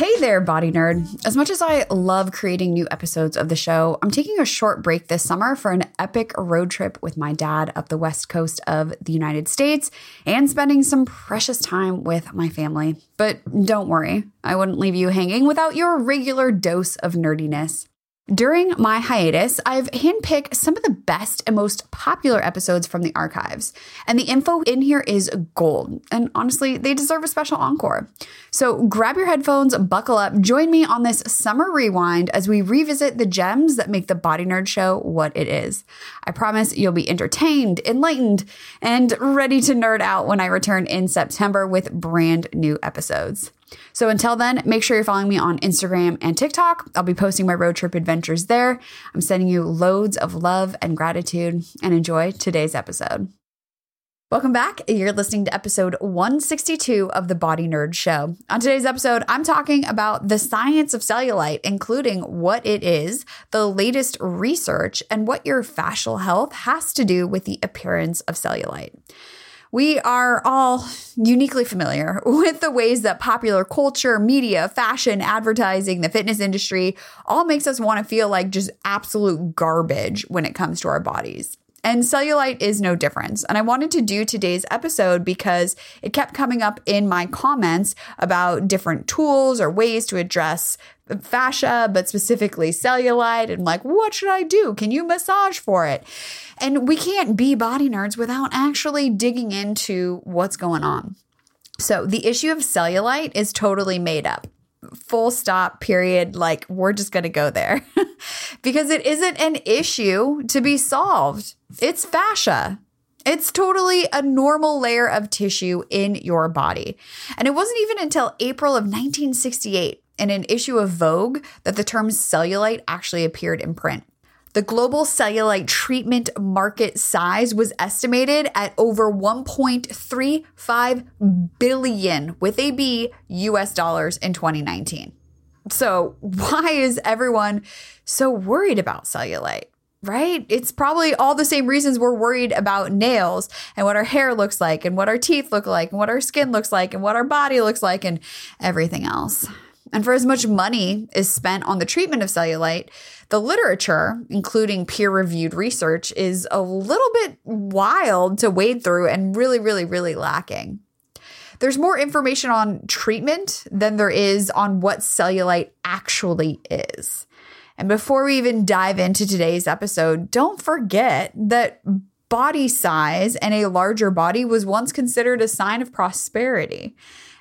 Hey there, body nerd. As much as I love creating new episodes of the show, I'm taking a short break this summer for an epic road trip with my dad up the west coast of the United States and spending some precious time with my family. But don't worry, I wouldn't leave you hanging without your regular dose of nerdiness. During my hiatus, I've handpicked some of the best and most popular episodes from the archives. And the info in here is gold. And honestly, they deserve a special encore. So grab your headphones, buckle up, join me on this summer rewind as we revisit the gems that make the Body Nerd Show what it is. I promise you'll be entertained, enlightened, and ready to nerd out when I return in September with brand new episodes. So until then, make sure you're following me on Instagram and TikTok. I'll be posting my road trip adventures there. I'm sending you loads of love and gratitude and enjoy today's episode. Welcome back. You're listening to episode 162 of the Body Nerd Show. On today's episode, I'm talking about the science of cellulite, including what it is, the latest research, and what your fascial health has to do with the appearance of cellulite. We are all uniquely familiar with the ways that popular culture, media, fashion, advertising, the fitness industry all makes us want to feel like just absolute garbage when it comes to our bodies. And cellulite is no difference. And I wanted to do today's episode because it kept coming up in my comments about different tools or ways to address fascia, but specifically cellulite. And like, what should I do? Can you massage for it? And we can't be body nerds without actually digging into what's going on. So, the issue of cellulite is totally made up. Full stop period. Like we're just going to go there. Because it isn't an issue to be solved. It's fascia. It's totally a normal layer of tissue in your body. And it wasn't even until april of 1968 in an issue of vogue that the term cellulite actually appeared in print the global cellulite treatment market size was estimated at over 1.35 billion with a B US dollars in 2019. So, why is everyone so worried about cellulite? Right? It's probably all the same reasons we're worried about nails and what our hair looks like and what our teeth look like and what our skin looks like and what our body looks like and everything else. And for as much money is spent on the treatment of cellulite, the literature, including peer reviewed research, is a little bit wild to wade through and really, really, really lacking. There's more information on treatment than there is on what cellulite actually is. And before we even dive into today's episode, don't forget that body size and a larger body was once considered a sign of prosperity.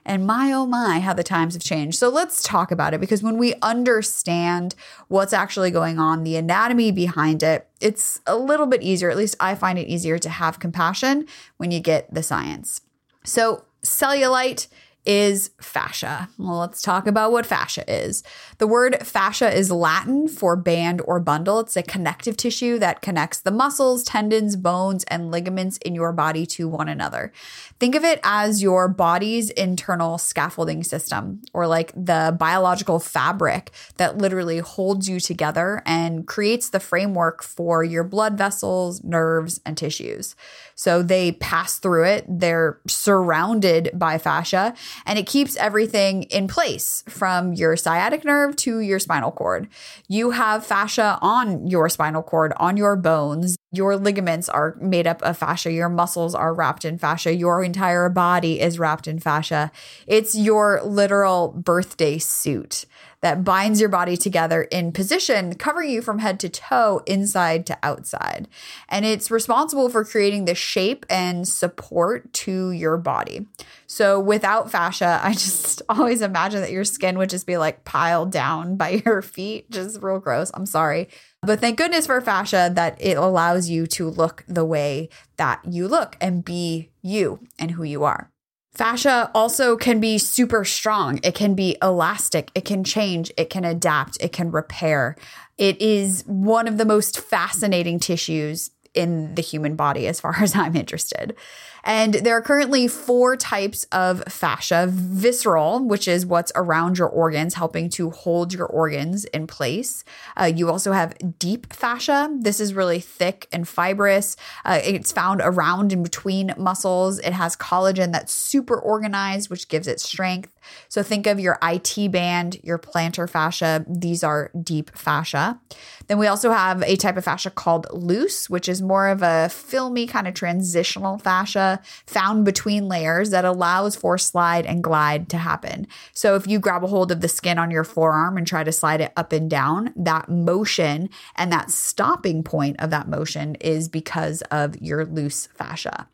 And my oh my, how the times have changed. So let's talk about it because when we understand what's actually going on, the anatomy behind it, it's a little bit easier. At least I find it easier to have compassion when you get the science. So, cellulite is fascia. Well, let's talk about what fascia is. The word fascia is Latin for band or bundle. It's a connective tissue that connects the muscles, tendons, bones, and ligaments in your body to one another. Think of it as your body's internal scaffolding system or like the biological fabric that literally holds you together and creates the framework for your blood vessels, nerves, and tissues. So they pass through it, they're surrounded by fascia, and it keeps everything in place from your sciatic nerve to your spinal cord. You have fascia on your spinal cord, on your bones. Your ligaments are made up of fascia. Your muscles are wrapped in fascia. Your entire body is wrapped in fascia. It's your literal birthday suit that binds your body together in position, covering you from head to toe, inside to outside. And it's responsible for creating the shape and support to your body. So without fascia, I just always imagine that your skin would just be like piled down by your feet, just real gross. I'm sorry. But thank goodness for fascia that it allows you to look the way that you look and be you and who you are. Fascia also can be super strong. It can be elastic. It can change. It can adapt. It can repair. It is one of the most fascinating tissues in the human body, as far as I'm interested. And there are currently four types of fascia visceral, which is what's around your organs, helping to hold your organs in place. Uh, you also have deep fascia. This is really thick and fibrous. Uh, it's found around and between muscles. It has collagen that's super organized, which gives it strength. So think of your IT band, your plantar fascia. These are deep fascia. Then we also have a type of fascia called loose, which is more of a filmy kind of transitional fascia found between layers that allows for slide and glide to happen. So if you grab a hold of the skin on your forearm and try to slide it up and down, that motion and that stopping point of that motion is because of your loose fascia.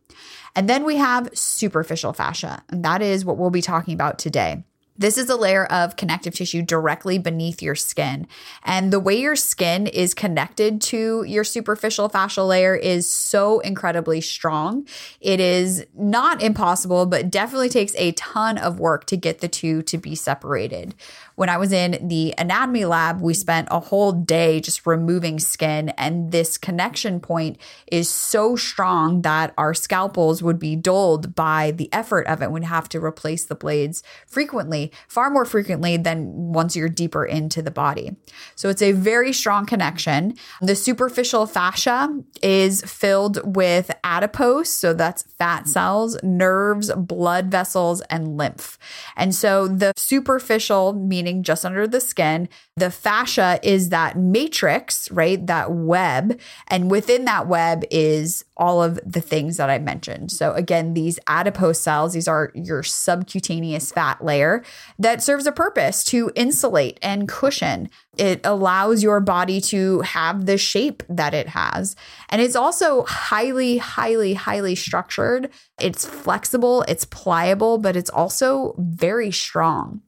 And then we have superficial fascia, and that is what we'll be talking about today. This is a layer of connective tissue directly beneath your skin. And the way your skin is connected to your superficial fascial layer is so incredibly strong. It is not impossible, but definitely takes a ton of work to get the two to be separated. When I was in the anatomy lab, we spent a whole day just removing skin, and this connection point is so strong that our scalpels would be dulled by the effort of it. We'd have to replace the blades frequently, far more frequently than once you're deeper into the body. So it's a very strong connection. The superficial fascia is filled with adipose, so that's fat cells, nerves, blood vessels, and lymph. And so the superficial, meaning just under the skin. The fascia is that matrix, right? That web. And within that web is all of the things that I mentioned. So, again, these adipose cells, these are your subcutaneous fat layer that serves a purpose to insulate and cushion. It allows your body to have the shape that it has. And it's also highly, highly, highly structured. It's flexible, it's pliable, but it's also very strong.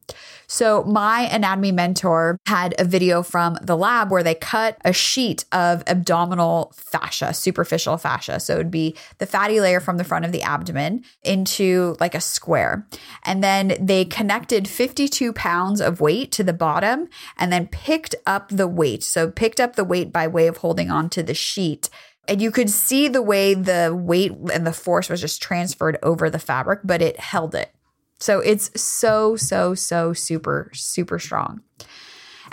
So, my anatomy mentor had a video from the lab where they cut a sheet of abdominal fascia, superficial fascia. So, it would be the fatty layer from the front of the abdomen into like a square. And then they connected 52 pounds of weight to the bottom and then picked up the weight. So, picked up the weight by way of holding onto the sheet and you could see the way the weight and the force was just transferred over the fabric, but it held it. So it's so, so, so super, super strong.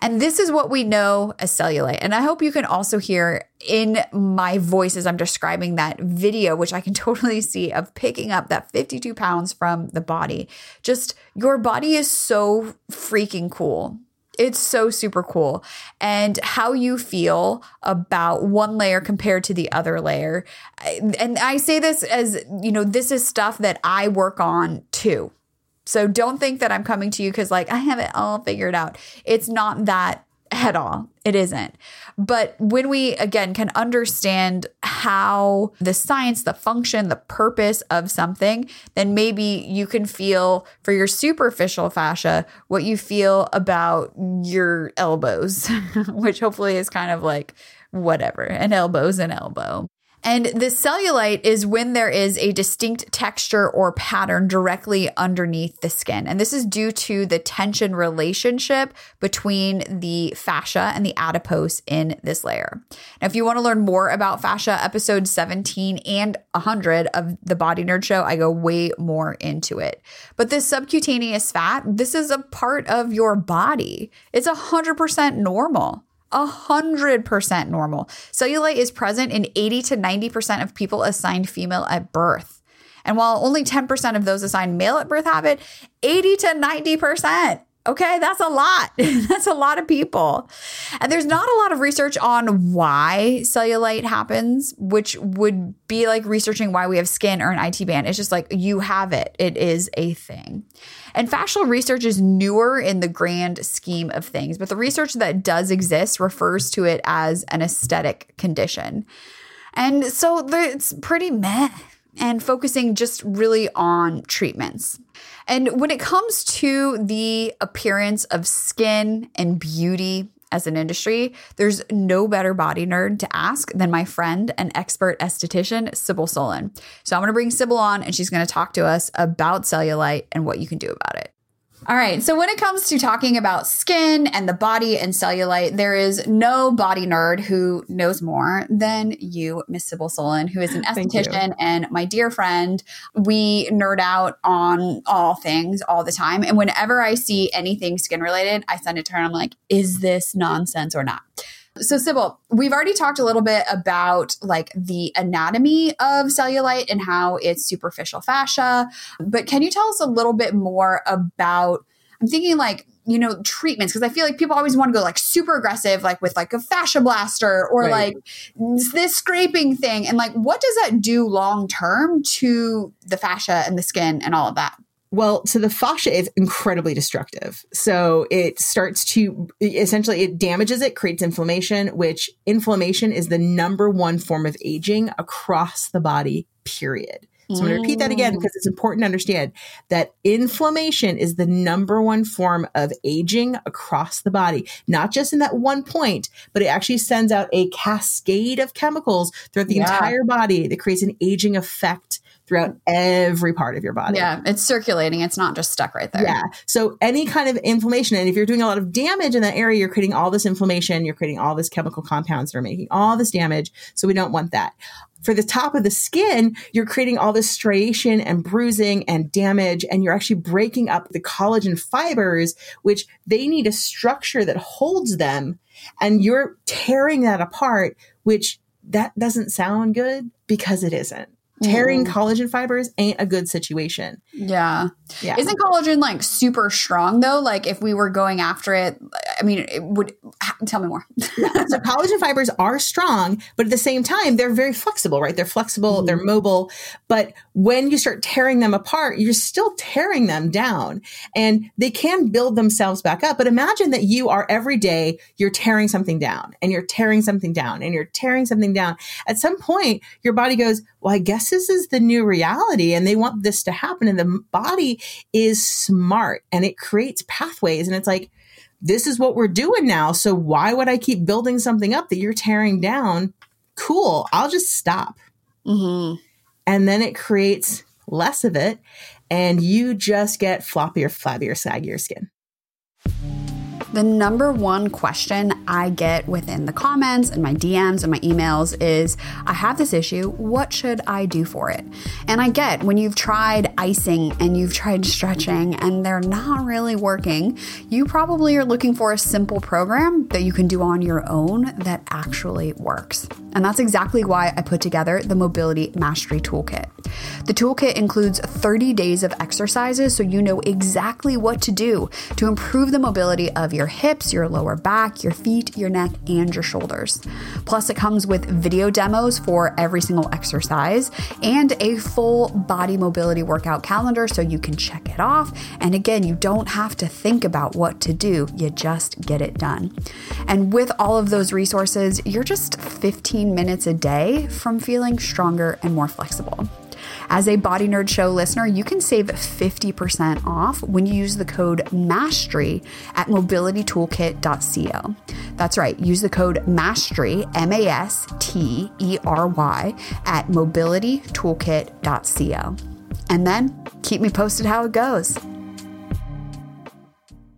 And this is what we know as cellulite. And I hope you can also hear in my voice as I'm describing that video, which I can totally see of picking up that 52 pounds from the body. Just your body is so freaking cool. It's so super cool. And how you feel about one layer compared to the other layer. And I say this as, you know, this is stuff that I work on too. So don't think that I'm coming to you because, like, I have it all figured out. It's not that at all. It isn't. But when we, again, can understand how the science, the function, the purpose of something, then maybe you can feel for your superficial fascia what you feel about your elbows, which hopefully is kind of like whatever. An elbow's an elbow. And the cellulite is when there is a distinct texture or pattern directly underneath the skin. And this is due to the tension relationship between the fascia and the adipose in this layer. Now, if you want to learn more about fascia, episode 17 and 100 of the Body Nerd Show, I go way more into it. But this subcutaneous fat, this is a part of your body. It's 100% normal. 100% normal. Cellulite is present in 80 to 90% of people assigned female at birth. And while only 10% of those assigned male at birth have it, 80 to 90%. Okay, that's a lot. that's a lot of people. And there's not a lot of research on why cellulite happens, which would be like researching why we have skin or an IT band. It's just like you have it, it is a thing. And fascial research is newer in the grand scheme of things, but the research that does exist refers to it as an aesthetic condition. And so it's pretty meh and focusing just really on treatments. And when it comes to the appearance of skin and beauty, as an industry, there's no better body nerd to ask than my friend and expert esthetician, Cybil Solyn. So I'm going to bring Cybil on and she's going to talk to us about cellulite and what you can do about it. All right. So when it comes to talking about skin and the body and cellulite, there is no body nerd who knows more than you, Miss Cybil Solyn, who is an esthetician and my dear friend. We nerd out on all things all the time. And whenever I see anything skin related, I send it to her and I'm like, is this nonsense or not? So, Cybil, we've already talked a little bit about like the anatomy of cellulite and how it's superficial fascia, but can you tell us a little bit more about? I'm thinking like you know treatments because I feel like people always want to go like super aggressive, like with like a fascia blaster or right. like this scraping thing, and like what does that do long term to the fascia and the skin and all of that? Well, so the fascia is incredibly destructive. So it starts to essentially it damages it, creates inflammation, which inflammation is the number one form of aging across the body, period. So I'm going to repeat that again mm. because it's important to understand that inflammation is the number one form of aging across the body, not just in that one point, but it actually sends out a cascade of chemicals throughout the yeah. entire body that creates an aging effect throughout every part of your body. Yeah, it's circulating. It's not just stuck right there. Yeah. So any kind of inflammation, and if you're doing a lot of damage in that area, you're creating all this inflammation, you're creating all this chemical compounds that are making all this damage. So we don't want that. For the top of the skin, you're creating all this striation and bruising and damage, and you're actually breaking up the collagen fibers, which they need a structure that holds them. And you're tearing that apart, which that doesn't sound good because it isn't tearing mm. collagen fibers ain't a good situation. Yeah. Yeah. Isn't collagen like super strong though? Like if we were going after it, I mean, it would tell me more. So collagen fibers are strong, but at the same time, they're very flexible, right? They're flexible, mm. they're mobile. But when you start tearing them apart, you're still tearing them down and they can build themselves back up. But imagine that you are every day, you're tearing something down and you're tearing something down and you're tearing something down. At some point, your body goes, well, I guess this is the new reality and they want this to happen. And the body is smart and it creates pathways. And it's like, this is what we're doing now. So why would I keep building something up that you're tearing down? Cool. I'll just stop. Mm-hmm. And then it creates less of it. And you just get floppier, flabbier, saggier skin. The number one question I get within the comments and my DMs and my emails is I have this issue. What should I do for it? And I get when you've tried icing and you've tried stretching and they're not really working, you probably are looking for a simple program that you can do on your own that actually works. And that's exactly why I put together the Mobility Mastery Toolkit. The toolkit includes 30 days of exercises so you know exactly what to do to improve the mobility of your hips, your lower back, your feet, your neck, and your shoulders. Plus, it comes with video demos for every single exercise and a full body mobility workout calendar so you can check it off. And again, you don't have to think about what to do, you just get it done. And with all of those resources, you're just 15 15 minutes a day from feeling stronger and more flexible. As a Body Nerd Show listener, you can save 50% off when you use the code MASTERY at mobilitytoolkit.co. That's right, use the code MASTERY, M A S T E R Y, at mobilitytoolkit.co. And then keep me posted how it goes.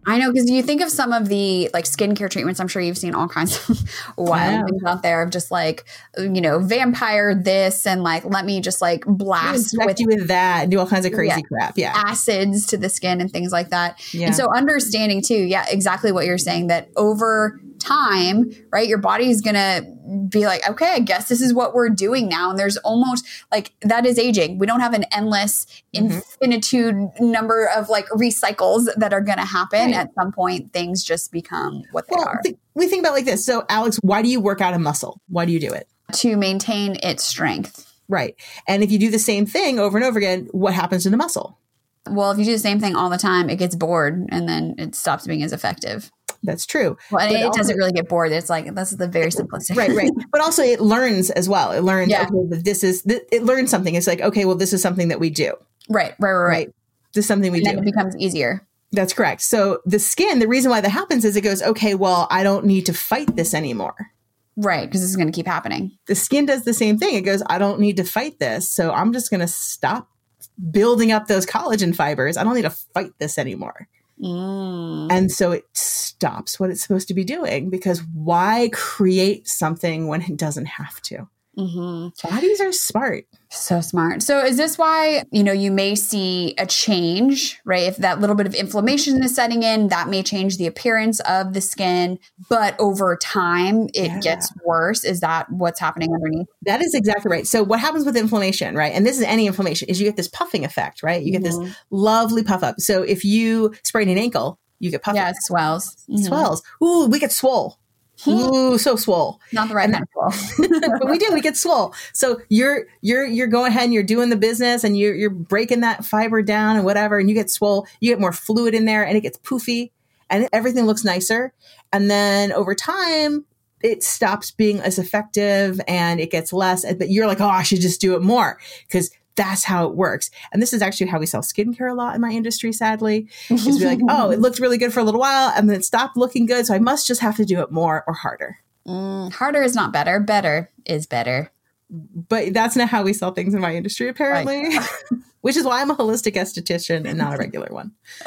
I know because you think of some of the like skincare treatments. I'm sure you've seen all kinds of wild yeah. things out there of just like you know vampire this and like let me just like blast with you with that and do all kinds of crazy yeah, crap. Yeah, acids to the skin and things like that. Yeah. And so understanding too, yeah, exactly what you're saying that over time, right, your body's gonna be like, okay, I guess this is what we're doing now. And there's almost like that is aging. We don't have an endless mm-hmm. infinitude number of like recycles that are going to happen. Right. At some point, things just become what they well, are. Th- we think about like this. So, Alex, why do you work out a muscle? Why do you do it? To maintain its strength. Right. And if you do the same thing over and over again, what happens to the muscle? Well, if you do the same thing all the time, it gets bored and then it stops being as effective. That's true. Well, it also, doesn't really get bored. It's like that's the very simplistic. Right, right. But also, it learns as well. It learns. Yeah. Okay, this is it learns something. It's like okay, well, this is something that we do. Right, right, right, right. This is something we and do. Then it becomes easier. That's correct. So the skin, the reason why that happens is it goes, okay, well, I don't need to fight this anymore. Right, because this is going to keep happening. The skin does the same thing. It goes, I don't need to fight this. So I'm just going to stop building up those collagen fibers. I don't need to fight this anymore. Mm. And so it stops what it's supposed to be doing because why create something when it doesn't have to? Mm-hmm. Bodies are smart. So smart. So is this why, you know, you may see a change, right? If that little bit of inflammation is setting in, that may change the appearance of the skin, but over time it Yeah. gets worse. Is that what's happening underneath? That is exactly right. So what happens with inflammation, right? And this is any inflammation, is you get this puffing effect, right? You get Mhm. this lovely puff up. So if you sprain an ankle, you get puffing. Yeah, it swells. Mhm. Swells. Ooh, we get swole. Ooh, so swole. Not the right kind of but we do. We get swole. So you're you're you're going ahead and you're doing the business and you're you're breaking that fiber down and whatever, and you get swole. You get more fluid in there, and it gets poofy, and everything looks nicer. And then over time, it stops being as effective, and it gets less. But you're like, oh, I should just do it more because that's how it works. And this is actually how we sell skincare a lot in my industry. Sadly, is be like, oh, it looked really good for a little while, and then it stopped looking good, so I must just have to do it more or harder. Mm, harder is not better. Better is better. but that's not how we sell things in my industry apparently which is why i'm a holistic esthetician and not a regular one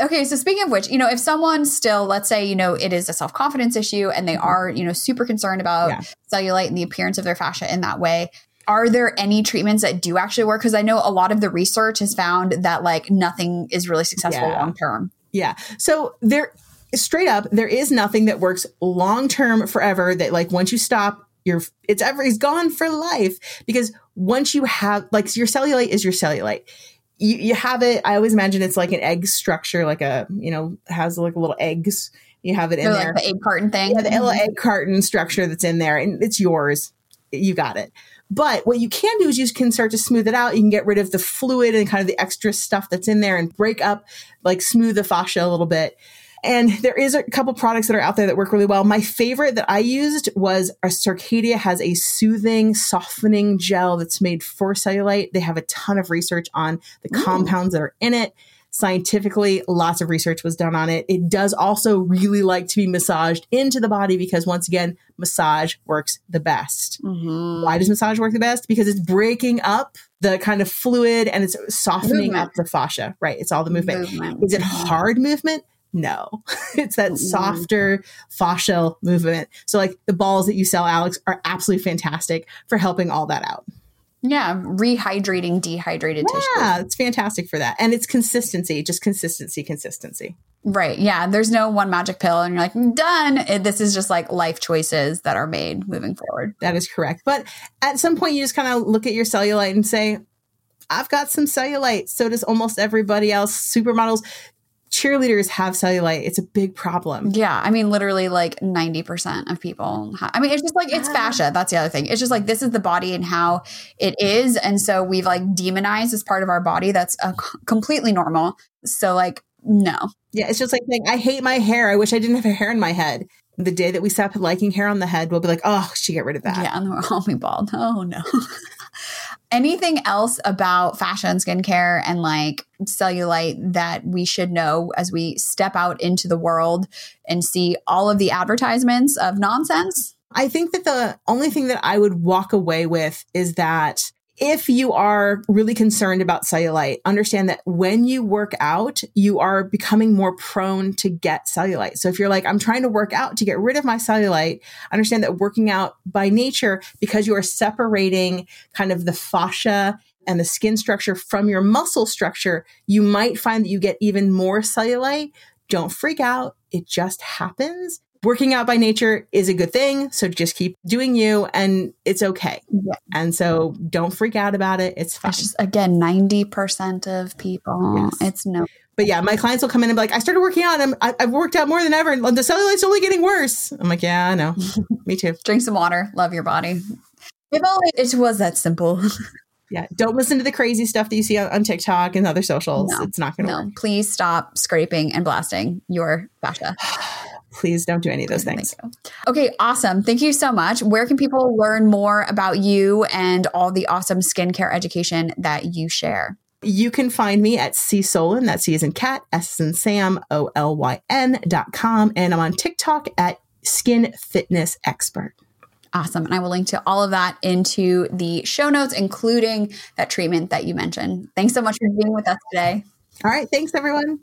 Okay, so speaking of which, you know, if someone still, let's say, you know, it is a self confidence issue and they are, you know, super concerned about Yeah. cellulite and the appearance of their fascia in that way, are there any treatments that do actually work? Because I know a lot of the research has found that like nothing is really successful Yeah. long term. yeah so there straight up there is nothing that works long term forever that like once you stop you're it's ever it's gone for life because once you have like your cellulite is your cellulite you, you have it i always imagine it's like an egg structure like a you know has like little eggs you have it in Or there like the egg carton thing. Yeah, the little mm-hmm. egg carton structure that's in there, and it's yours. You got it. But what you can do is you can start to smooth it out. You can get rid of the fluid and kind of the extra stuff that's in there and break up, like smooth the fascia a little bit. And there is a couple products that are out there that work really well. My favorite that I used was a Circadia has a soothing, softening gel that's made for cellulite. They have a ton of research on the compounds that are in it. Scientifically, lots of research was done on it. It does also really like to be massaged into the body because, once again, massage works the best. Mhm. Why does massage work the best? Because it's breaking up the kind of fluid and it's softening Movement. up the fascia, right? It's all the movement. Movement. Is it Mhm. hard movement? No, it's that Mm-mm. softer fascial movement. So, like the balls that you sell, Alex, are absolutely fantastic for helping all that out. Yeah, rehydrating dehydrated tissue. Yeah, it's fantastic for that. And it's consistency, just consistency, consistency. Right. Yeah. There's no one magic pill and you're like, done. It, this is just like life choices that are made moving forward. That is correct. But at some point, you just kind of look at your cellulite and say, I've got some cellulite. So does almost everybody else. Supermodels, cheerleaders have cellulite. It's a big problem. Yeah. I mean, literally like 90% of people. Ha- I mean, it's just like, it's fascia. That's the other thing. It's just like, this is the body and how it is. And so we've like demonized this part of our body that's uh, completely normal. So, like, no. Yeah, it's just like saying, I hate my hair. I wish I didn't have a hair in my head. The day that we stop liking hair on the head, we'll be like, oh, she get rid of that. Yeah. And we're all be bald. Oh, no. Anything else about fashion, skincare and like cellulite that we should know as we step out into the world and see all of the advertisements of nonsense? I think that the only thing that I would walk away with is that if you are really concerned about cellulite, understand that when you work out, you are becoming more prone to get cellulite. So if you're like, I'm trying to work out to get rid of my cellulite, understand that working out by nature, because you are separating kind of the fascia and the skin structure from your muscle structure, you might find that you get even more cellulite. Don't freak out. It just happens. Working out by nature is a good thing. So just keep doing you and it's okay. Yeah. And so don't freak out about it. It's fine. It's just, again, 90% of people, Yes. it's no. But yeah, my clients will come in and be like, I started working out. I'm, I, I've worked out more than ever. And the cellulite's only getting worse. I'm like, yeah, I know. Me too. Drink some water, love your body. If only it was that simple. Yeah. Don't listen to the crazy stuff that you see on, on TikTok and other socials. No. it's not going to no, work. please stop scraping and blasting your fascia. Please don't do any of those things. Okay, awesome. Thank you so much. Where can people learn more about you and all the awesome skincare education that you share? You can find me at C Solyn, that's C as in cat, S as in Sam, O L Y N dot com. And I'm on TikTok at Skin Fitness Expert. Awesome. And I will link to all of that into the show notes, including that treatment that you mentioned. Thanks so much for being with us today. All right. Thanks, everyone.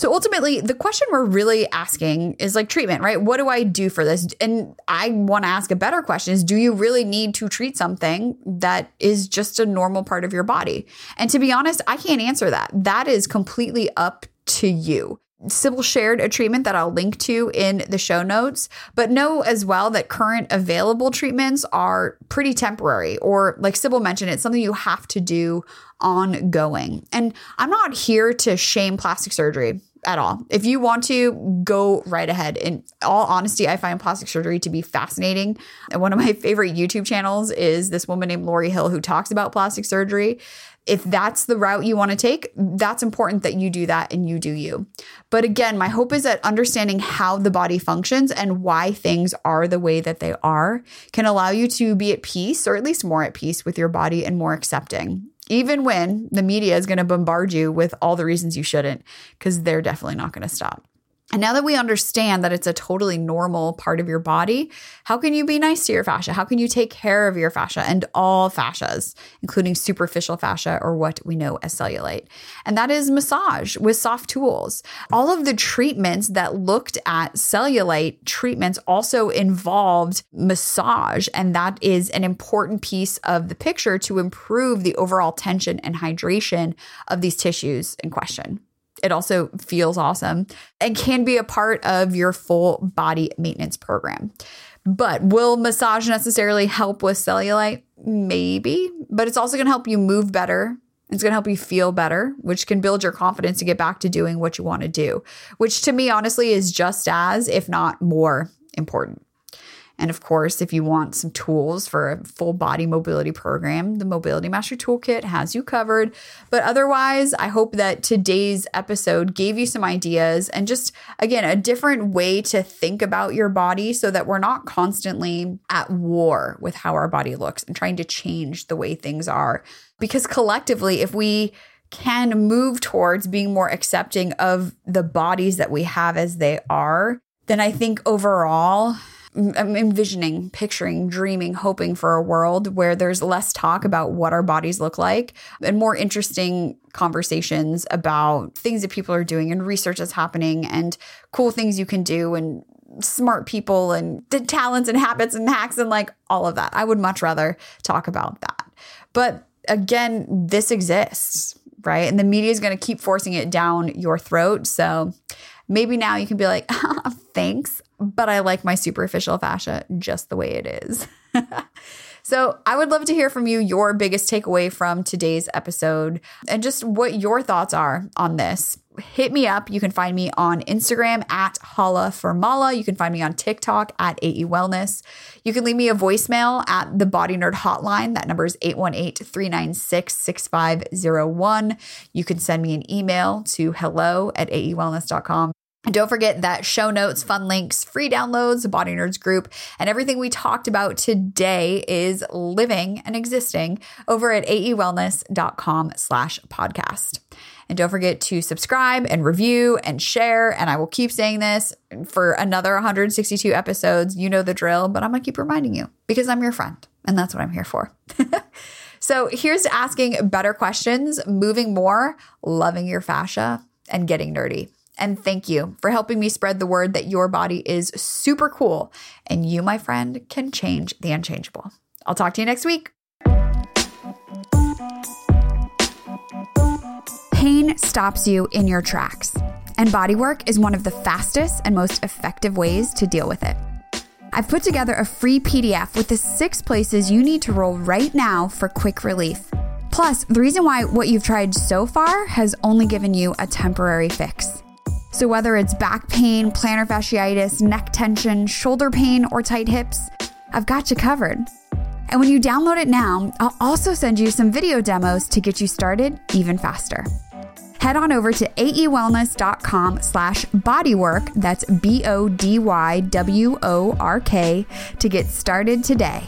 So ultimately, the question we're really asking is like treatment, right? What do I do for this? And I want to ask a better question is do you really need to treat something that is just a normal part of your body? And to be honest, I can't answer that. That is completely up to you. Cybil shared a treatment that I'll link to in the show notes, but know as well that current available treatments are pretty temporary, or like Cybil mentioned, it's something you have to do ongoing. And I'm not here to shame plastic surgery at all. If you want to, go right ahead. In all honesty, I find plastic surgery to be fascinating. And one of my favorite YouTube channels is this woman named Lorry Hill who talks about plastic surgery if that's the route you want to take, that's important that you do that and you do you. But again, my hope is that understanding how the body functions and why things are the way that they are can allow you to be at peace, or at least more at peace with your body and more accepting. Even when the media is going to bombard you with all the reasons you shouldn't, because they're definitely not going to stop. And now that we understand that it's a totally normal part of your body, how can you be nice to your fascia? How can you take care of your fascia and all fascias, including superficial fascia or what we know as cellulite? And that is massage with soft tools. All of the treatments that looked at cellulite treatments also involved massage. And that is an important piece of the picture to improve the overall tension and hydration of these tissues in question. It also feels awesome and can be a part of your full body maintenance program. But will massage necessarily help with cellulite? Maybe, but it's also going to help you move better. It's going to help you feel better, which can build your confidence to get back to doing what you want to do, which to me, honestly, is just as, if not more important. And of course, if you want some tools for a full body mobility program, the Mobility Master Toolkit has you covered. But otherwise, I hope that today's episode gave you some ideas and just, again, a different way to think about your body so that we're not constantly at war with how our body looks and trying to change the way things are. Because collectively, if we can move towards being more accepting of the bodies that we have as they are, then I think overall, I'm envisioning, picturing, dreaming, hoping for a world where there's less talk about what our bodies look like and more interesting conversations about things that people are doing and research that's happening and cool things you can do and smart people and the talents and habits and hacks and like all of that. I would much rather talk about that. But again, this exists, right? And the media is going to keep forcing it down your throat. So maybe now you can be like, thanks but I like my superficial fascia just the way it is. so, I would love to hear from you your biggest takeaway from today's episode and just what your thoughts are on this. Hit me up. You can find me on Instagram at Hala for Mala. You can find me on TikTok at AE Wellness. You can leave me a voicemail at the Body Nerd Hotline. That number is 818 396 6501. You can send me an email to hello at aewellness.com. Don't forget that show notes, fun links, free downloads, Body Nerds group, and everything we talked about today is living and existing over at aewellness.com slash podcast. And don't forget to subscribe and review and share. And I will keep saying this for another 162 episodes. You know the drill, but I'm going to keep reminding you because I'm your friend. And that's what I'm here for. so here's asking better questions, moving more, loving your fascia, and getting nerdy. And thank you for helping me spread the word that your body is super cool and you, my friend, can change the unchangeable. I'll talk to you next week. Pain stops you in your tracks, and bodywork is one of the fastest and most effective ways to deal with it. I've put together a free PDF with the six places you need to roll right now for quick relief. Plus, the reason why what you've tried so far has only given you a temporary fix. So, whether it's back pain, plantar fasciitis, neck tension, shoulder pain, or tight hips, I've got you covered. And when you download it now, I'll also send you some video demos to get you started even faster. Head on over to aewellness.com slash bodywork, that's B-O-D-Y-W-O-R-K, to get started today.